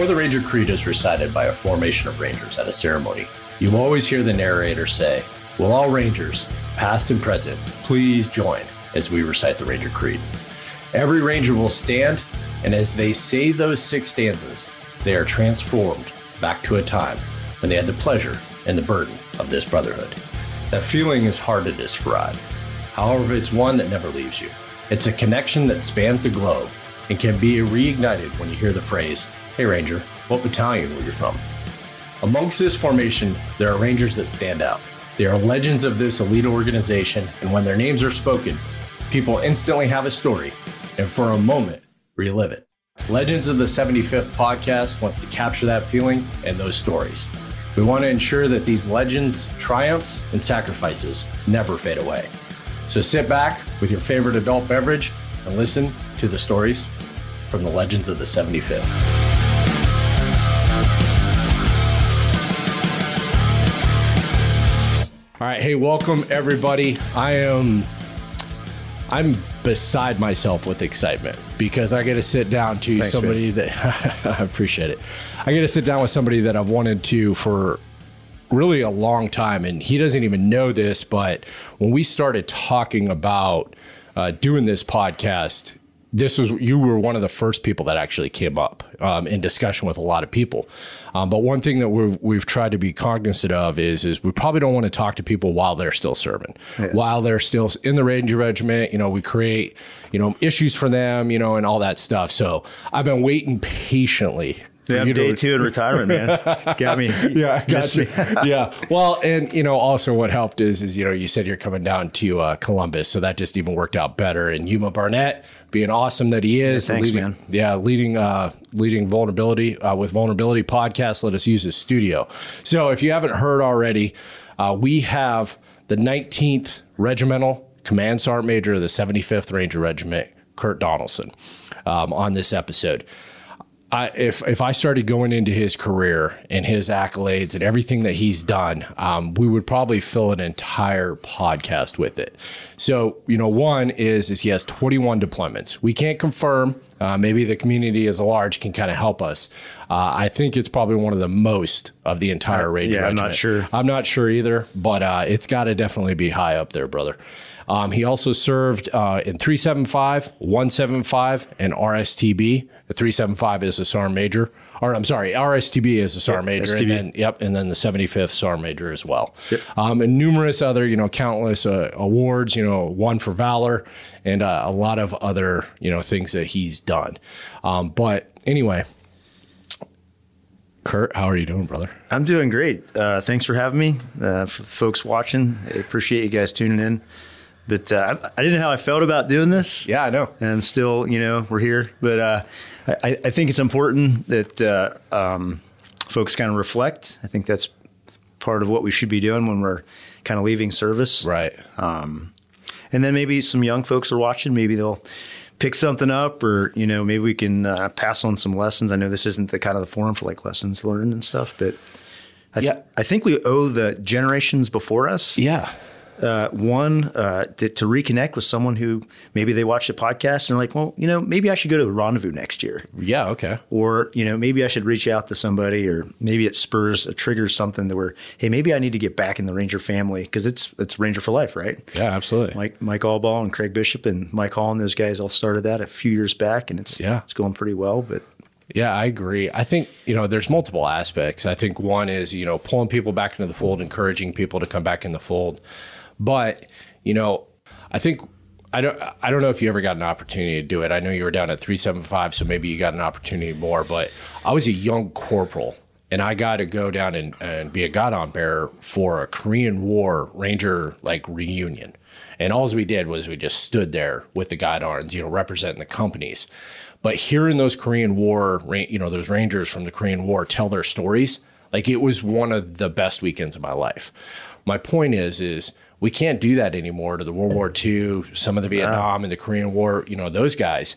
Before the Ranger Creed is recited by a formation of Rangers at a ceremony, you always hear the narrator say, Will all Rangers, past and present, please join as we recite the Ranger Creed? Every Ranger will stand, and as they say those six stanzas, they are transformed back to a time when they had the pleasure and the burden of this brotherhood. That feeling is hard to describe. However, it's one that never leaves you. It's a connection that spans the globe and can be reignited when you hear the phrase, Hey Ranger, what battalion were you from? Amongst this formation, there are Rangers that stand out. They are legends of this elite organization, and when their names are spoken, people instantly have a story and for a moment relive it. Legends of the 75th podcast wants to capture that feeling and those stories. We want to ensure that these legends, triumphs, and sacrifices never fade away. So sit back with your favorite adult beverage and listen to the stories from the legends of the 75th. All right, hey, welcome everybody. I am I'm beside myself with excitement because I get to sit down to Thanks, somebody that I appreciate it. I get to sit down with somebody that I've wanted to for really a long time, and he doesn't even know this. But when we started talking about uh, doing this podcast, this was you were one of the first people that actually came up um, in discussion with a lot of people. Um, but one thing that we've, we've tried to be cognizant of is is we probably don't want to talk to people while they're still serving, Yes. while they're still in the Ranger Regiment. You know, we create you know issues for them, you know, and all that stuff. So I've been waiting patiently. Yeah, you I'm to- day two in retirement, man. Got me. yeah, I got you. me. yeah. Well, and you know, also what helped is, is you know, you said you're coming down to uh, Columbus, so that just even worked out better. And Yuma Barnett, being awesome that he is, Yeah, thanks, leading, man. Yeah, leading, uh, leading vulnerability uh, with vulnerability podcast. Let us use his studio. So if you haven't heard already, uh, we have the 19th Regimental Command Sergeant Major of the 75th Ranger Regiment, Curt Donaldson, um, on this episode. I, if if I started going into his career and his accolades and everything that he's done, um, we would probably fill an entire podcast with it. So you know, one is is he has 21 deployments. We can't confirm. Uh, maybe the community as a large can kind of help us. Uh, I think it's probably one of the most of the entire range. yeah, I'm not sure. I'm not sure either, but uh, it's got to definitely be high up there, brother. Um, he also served uh, in 375, 175, and RSTB. The 375 is a SAR major, or I'm sorry, RSTB is a SAR Yep, major, STB. and then yep, and then the 75th SAR major as well. Um, and numerous other, you know, countless uh, awards. You know, one for valor, and uh, a lot of other, you know, things that he's done. Um, but anyway, Curt, how are you doing, brother? I'm doing great. Uh, thanks for having me. Uh, for the folks watching, I appreciate you guys tuning in. But uh, I, didn't know how I felt about doing this. Yeah, I know. And I'm still, you know, we're here. But uh, I, I think it's important that uh, um, folks kind of reflect. I think that's part of what we should be doing when we're kind of leaving service. Right. and then maybe some young folks are watching maybe they'll pick something up or you know maybe we can uh, pass on some lessons i know this isn't the kind of the forum for like lessons learned and stuff but I, th- Yeah. I think we owe the generations before us Yeah. Uh, one uh, to, to reconnect with someone who maybe they watched the podcast and are like well you know maybe i should go to a rendezvous next year Yeah. Okay. or you know maybe i should reach out to somebody or maybe it spurs a triggers something that where hey maybe i need to get back in the ranger family because it's it's ranger for life right Yeah. Absolutely. Mike Mike Allball and Craig Bishop and Mike Hall and those guys all started that a few years back, and it's Yeah. it's going pretty well. But Yeah, I agree. I think, you know, there's multiple aspects. I think one is, you know, pulling people back into the fold, encouraging people to come back in the fold. But, you know, I think I don't I don't know if you ever got an opportunity to do it. I know you were down at 375, so maybe you got an opportunity more, but I was a young corporal and I got to go down and, and be a guidon bearer for a Korean War Ranger like reunion. And all we did was we just stood there with the guidons, you know, representing the companies. But hearing those Korean War, you know, those Rangers from the Korean War tell their stories, like it was one of the best weekends of my life. My point is, is we can't do that anymore to the World War II, some of the Vietnam and the Korean War, you know, those guys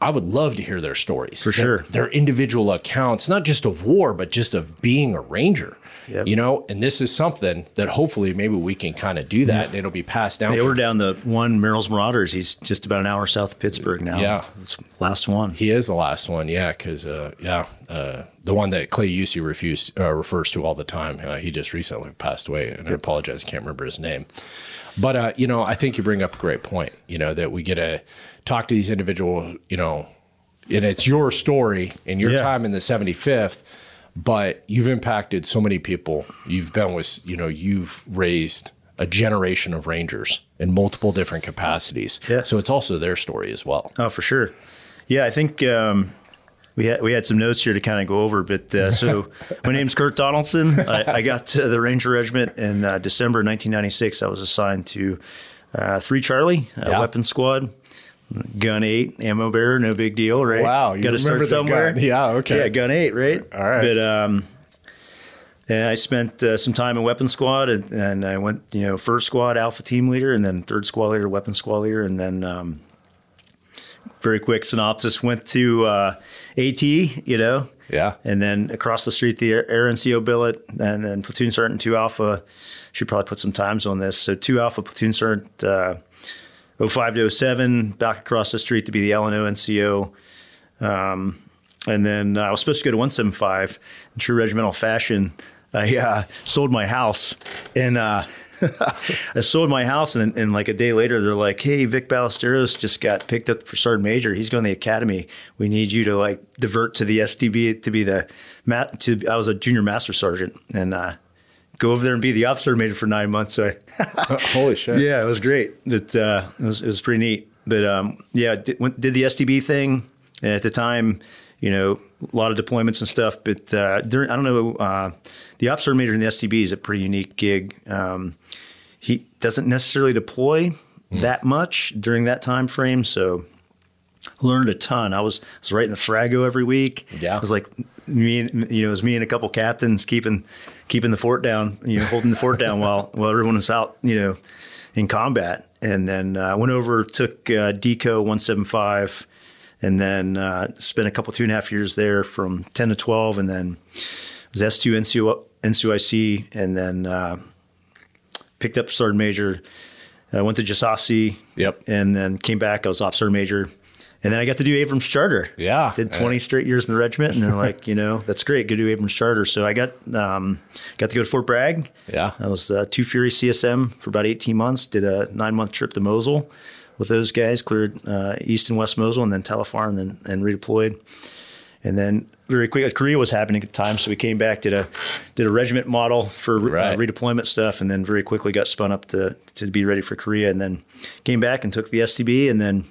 I would love to hear their stories. For sure. Their, individual accounts, not just of war, but just of being a ranger. Yep. You know, and this is something that hopefully maybe we can kind of do that and it'll be passed down. They were down the one Merrill's Marauders. He's just about an hour south of Pittsburgh now. Yeah. It's last one. He is the last one, yeah, because uh, yeah, uh, the one that Clay Usey refused uh, refers to all the time. Uh, he just recently passed away, and I apologize, I can't remember his name. But uh, you know, I think you bring up a great point. You know that we get to talk to these individual, you know, and it's your story and your Yeah. time in the seventy fifth. But you've impacted so many people. You've been with, you know, you've raised a generation of Rangers in multiple different capacities. Yeah. So it's also their story as well. Oh, for sure. Yeah, I think um, we had we had some notes here to kind of go over. But uh, so my name's Curt Donaldson. I, I got to the Ranger Regiment in uh, December 1996. I was assigned to uh, Three Charlie, uh, Yeah. Weapon Squad. Gun eight, ammo bearer, no big deal, right? Wow, you got to start somewhere. gun. Yeah, okay. Yeah, gun eight, right? All right. But um, I spent uh, some time in Weapon Squad, and, and I went, you know, first squad Alpha Team Leader, and then third squad leader, Weapon Squad Leader, and then um, very quick synopsis went to uh, AT, you know, Yeah. and then across the street the Air, NCO billet, and then platoon sergeant two Alpha. Should probably put some times on this. So two Alpha platoon sergeant. Uh, 05 to 07, back across the street to be the LNO NCO. Um, and then I was supposed to go to 175 in true regimental fashion. I uh, sold my house and uh, I sold my house. And, and like a day later, they're like, Hey, Vic Ballesteros just got picked up for sergeant major. He's going to the academy. We need you to like divert to the STB to be the, ma- to, I was a junior master sergeant and, uh, go over there and be the officer major for nine months. So I, Holy shit. yeah, it was great. It, uh, it, was, it was pretty neat. But um, yeah, did, went, did the STB thing and at the time. You know, a lot of deployments and stuff. But uh, during, I don't know, uh, the officer major in the STB is a pretty unique gig. Um, he doesn't necessarily deploy that much during that time frame, so learned a ton. I was was writing the Frago every week. Yeah. it was like me, and, you know, it was me and a couple captains keeping keeping the fort down, you know, holding the fort down while while everyone was out, you know, in combat. And then uh, went over, took uh, DECO one seven five, and then uh, spent a couple two and a half years there from ten to twelve, and then was S two NCO NCOIC, and then uh, picked up sergeant major. I went to Jasofsky. Yep. And then came back. I was officer major. And then I got to do Abrams Charter. Yeah. Did 20 straight years in the regiment. And they're like, you know, that's great. Go do Abrams Charter. So I got um, got to go to Fort Bragg. Yeah. I was uh, two Fury CSM for about 18 months. Did a nine month trip to Mosul with those guys. Cleared uh, East and West Mosul and then Tal Afar and then and redeployed. And then very quick, Korea was happening at the time, so we came back did a did a regiment model for uh, redeployment stuff, and then very quickly got spun up to to be ready for Korea, and then came back and took the STB, and then.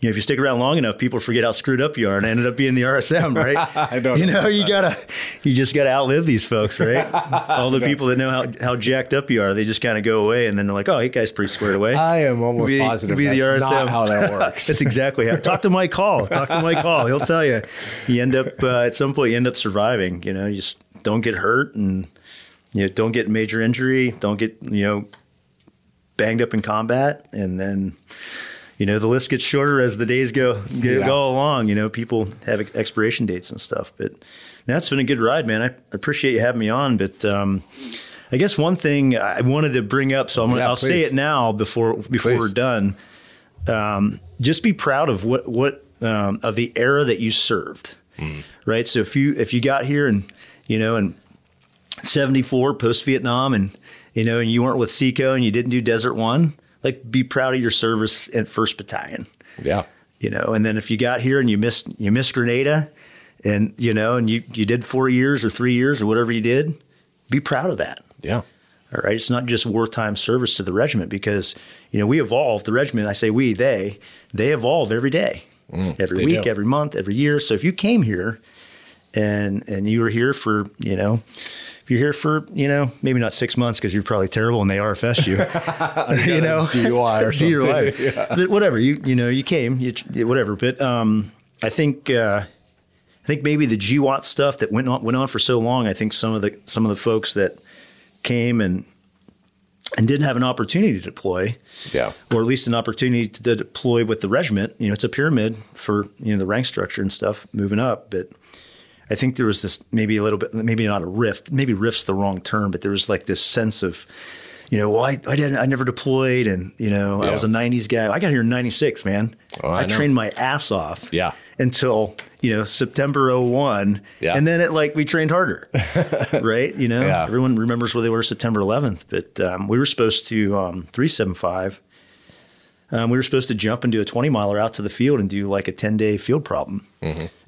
You know, if you stick around long enough, people forget how screwed up you are, and ended up being the RSM, right? I don't You know know, you gotta, you just gotta outlive these folks, right? All the people that know how, how jacked up you are, they just kind of go away, and then they're like, "Oh, that guy's pretty squared away." I am almost Be- positive be the RSM. how that works. That's exactly how. Talk to Mike Hall. Talk to Mike Hall. He'll tell you. You end up uh, at some point. You end up surviving. You know, you just don't get hurt, and you know, don't get major injury. Don't get you know banged up in combat, and then you know the list gets shorter as the days go go, Yeah. go along. You know, people have ex- expiration dates and stuff. But that's been a good ride, man. I appreciate you having me on, but. um I guess one thing I wanted to bring up, so I'm gonna, Yeah, I'll say it now before before Please. we're done um, just be proud of what what um, of the era that you served, right? So if you if you got here and you know in '74 post Vietnam and you know and you weren't with SECO and you didn't do Desert One, like be proud of your service in First Battalion, yeah. you know. And then if you got here and you missed you missed Grenada, and you know and you you did four years or three years or whatever you did, be proud of that. Yeah. All right. It's not just wartime service to the regiment because, you know, we evolve. The regiment, I say we, they, they evolve every day, mm, every week, do. every month, every year. So if you came here and and you were here for, you know, if you're here for, you know, maybe not six months because you're probably terrible and they RFS you, you know, DUI or something. DUI. But whatever, you you know, you came, you, whatever. But um, I think uh, I think maybe the GWOT stuff that went on went on for so long. I think some of the some of the folks that came and and didn't have an opportunity to deploy. Yeah. Or at least an opportunity to deploy with the regiment. You know, it's a pyramid for, you know, the rank structure and stuff moving up. But I think there was this maybe a little bit, maybe not a rift, maybe rift's the wrong term, but there was like this sense of, you know, well, I, I didn't, I never deployed and, you know, Yeah. I was a 90s guy. I got here in 96, man. Oh, I I, trained my ass off. Yeah. Until, you know, September 01. Yeah. And then it like, we trained harder. right. You know, Yeah. everyone remembers where they were September 11th, but um, we were supposed to, um, 375. Um, we were supposed to jump and do a 20 miler out to the field and do like a 10 day field problem.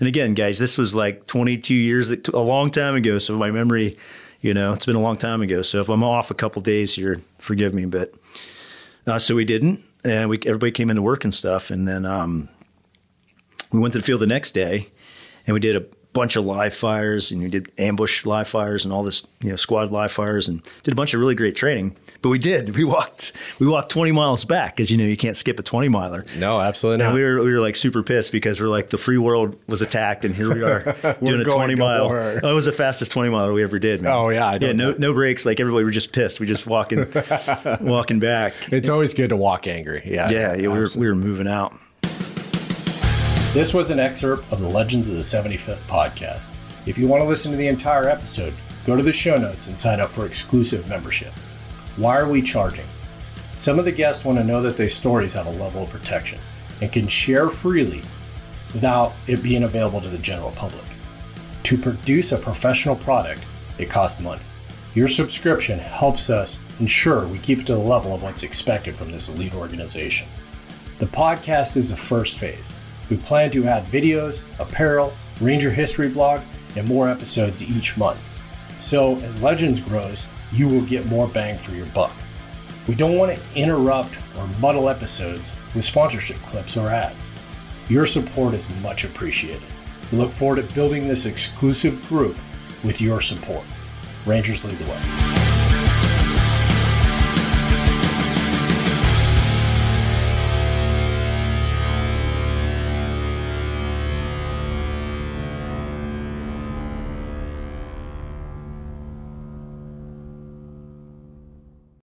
And again, guys, this was like 22 years, a long time ago. So my memory, you know, it's been a long time ago. So if I'm off a couple days here, forgive me. But uh, so we didn't, and we everybody came into work and stuff, and then um, we went to the field the next day, and we did a bunch of live fires, and we did ambush live fires and all this, you know, squad live fires, and did a bunch of really great training. But we did, we walked, we walked 20 miles back because you know you can't skip a 20 miler. No, absolutely And not. we were we were like super pissed because we're like the free world was attacked and here we are doing a twenty mile. war. Oh, it was the fastest twenty miler we ever did. Man. Oh, yeah, I yeah, no that. no breaks. Like everybody were just pissed. We just walking walking back. it's always good to walk angry. Yeah. Yeah, yeah, we were we were moving out. This was an excerpt of the Legends of the 75th podcast. If you want to listen to the entire episode, go to the show notes and sign up for exclusive membership. Why are we charging? Some of the guests want to know that their stories have a level of protection and can share freely without it being available to the general public. To produce a professional product, it costs money. Your subscription helps us ensure we keep it to the level of what's expected from this elite organization. The podcast is the first phase. We plan to add videos, apparel, Ranger history blog, and more episodes each month. So, as Legends grows, you will get more bang for your buck. We don't want to interrupt or muddle episodes with sponsorship clips or ads. Your support is much appreciated. We look forward to building this exclusive group with your support. Rangers lead the way.